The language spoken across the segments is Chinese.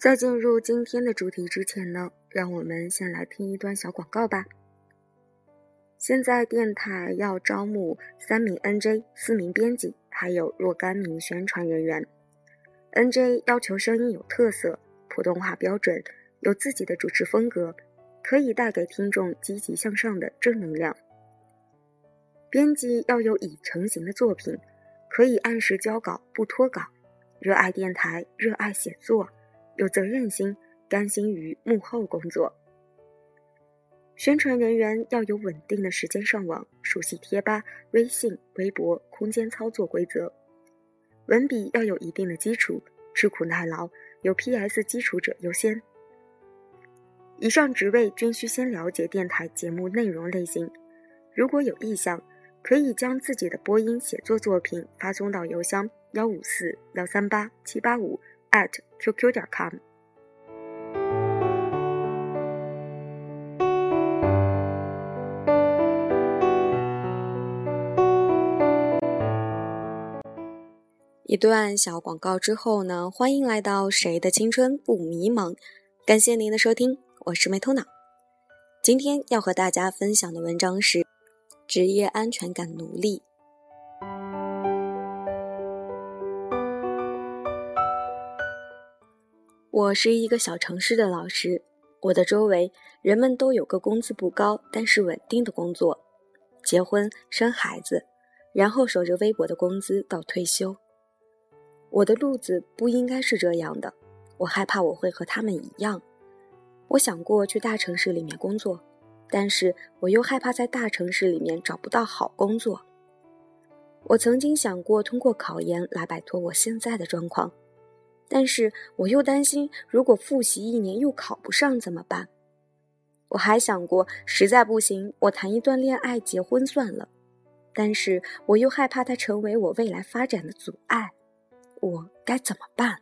在进入今天的主题之前呢，让我们先来听一段小广告吧。现在电台要招募三名 NJ、四名编辑，还有若干名宣传人员。NJ 要求声音有特色，普通话标准，有自己的主持风格，可以带给听众积极向上的正能量。编辑要有已成型的作品，可以按时交稿，不脱稿。热爱电台，热爱写作，有责任心，甘心于幕后工作。宣传人员要有稳定的时间上网，熟悉贴吧、微信、微博空间操作规则。文笔要有一定的基础，吃苦耐劳，有 PS 基础者优先。以上职位均需先了解电台节目内容类型，如果有意向，可以将自己的播音写作作品发送到邮箱幺五四幺三八七八五 at qq 点 com。一段小广告之后呢，欢迎来到谁的青春不迷茫？感谢您的收听，我是没头脑。今天要和大家分享的文章是职业安全感奴隶。我是一个小城市的老师，我的周围人们都有个工资不高但是稳定的工作，结婚生孩子，然后守着微薄的工资到退休。我的路子不应该是这样的，我害怕我会和他们一样。我想过去大城市里面工作，但是我又害怕在大城市里面找不到好工作。我曾经想过通过考研来摆脱我现在的状况，但是我又担心如果复习一年又考不上怎么办？我还想过实在不行我谈一段恋爱结婚算了，但是我又害怕它成为我未来发展的阻碍。我该怎么办？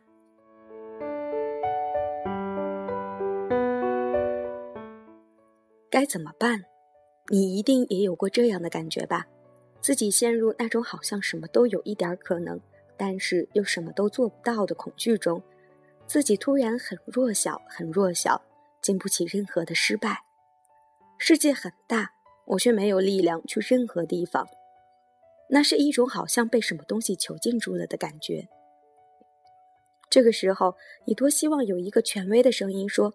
该怎么办？你一定也有过这样的感觉吧？自己陷入那种好像什么都有一点可能，但是又什么都做不到的恐惧中，自己突然很弱小，很弱小，经不起任何的失败。世界很大，我却没有力量去任何地方。那是一种好像被什么东西囚禁住了的感觉。这个时候，你多希望有一个权威的声音说：“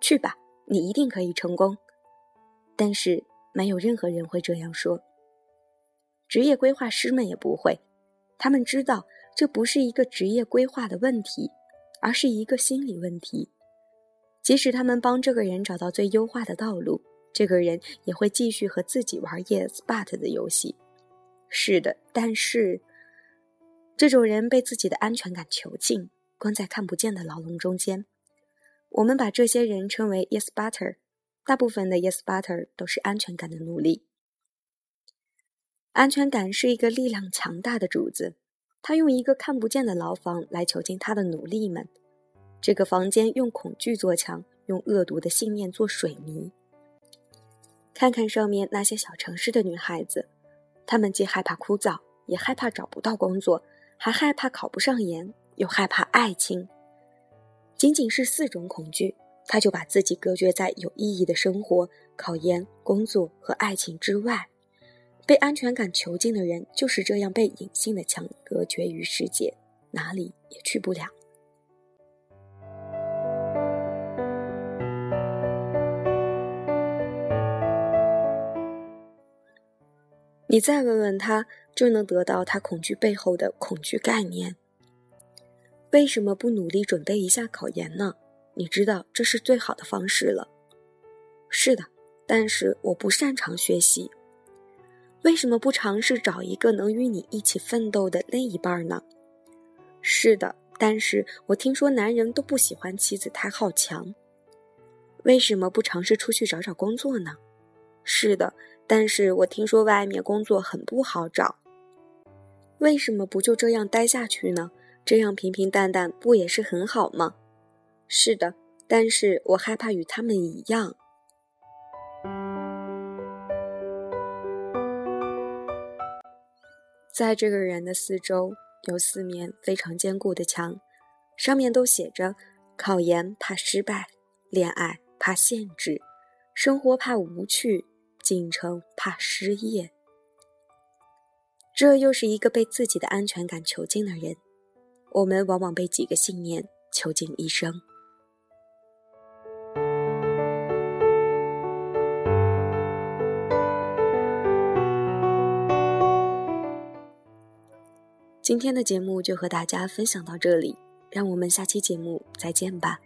去吧，你一定可以成功。”但是没有任何人会这样说。职业规划师们也不会，他们知道这不是一个职业规划的问题，而是一个心理问题。即使他们帮这个人找到最优化的道路，这个人也会继续和自己玩 Yes But 的游戏。是的，但是这种人被自己的安全感囚禁。关在看不见的牢笼中间，我们把这些人称为 Yes Butter。大部分的 Yes Butter 都是安全感的奴隶。安全感是一个力量强大的主子，他用一个看不见的牢房来囚禁他的奴隶们。这个房间用恐惧做墙，用恶毒的信念做水泥。看看上面那些小城市的女孩子，她们既害怕枯燥，也害怕找不到工作，还害怕考不上研。又害怕爱情，仅仅是四种恐惧，他就把自己隔绝在有意义的生活、考研、工作和爱情之外。被安全感囚禁的人就是这样被隐性的墙隔绝于世界，哪里也去不了。你再问问他，就能得到他恐惧背后的恐惧概念。为什么不努力准备一下考研呢？你知道这是最好的方式了。是的，但是我不擅长学习。为什么不尝试找一个能与你一起奋斗的另一半呢？是的，但是我听说男人都不喜欢妻子太好强。为什么不尝试出去找找工作呢？是的，但是我听说外面工作很不好找。为什么不就这样待下去呢？这样平平淡淡不也是很好吗？是的，但是我害怕与他们一样。在这个人的四周有四面非常坚固的墙，上面都写着考研怕失败，恋爱怕限制，生活怕无趣，进城怕失业。这又是一个被自己的安全感囚禁的人。我们往往被几个信念囚禁一生。今天的节目就和大家分享到这里，让我们下期节目再见吧。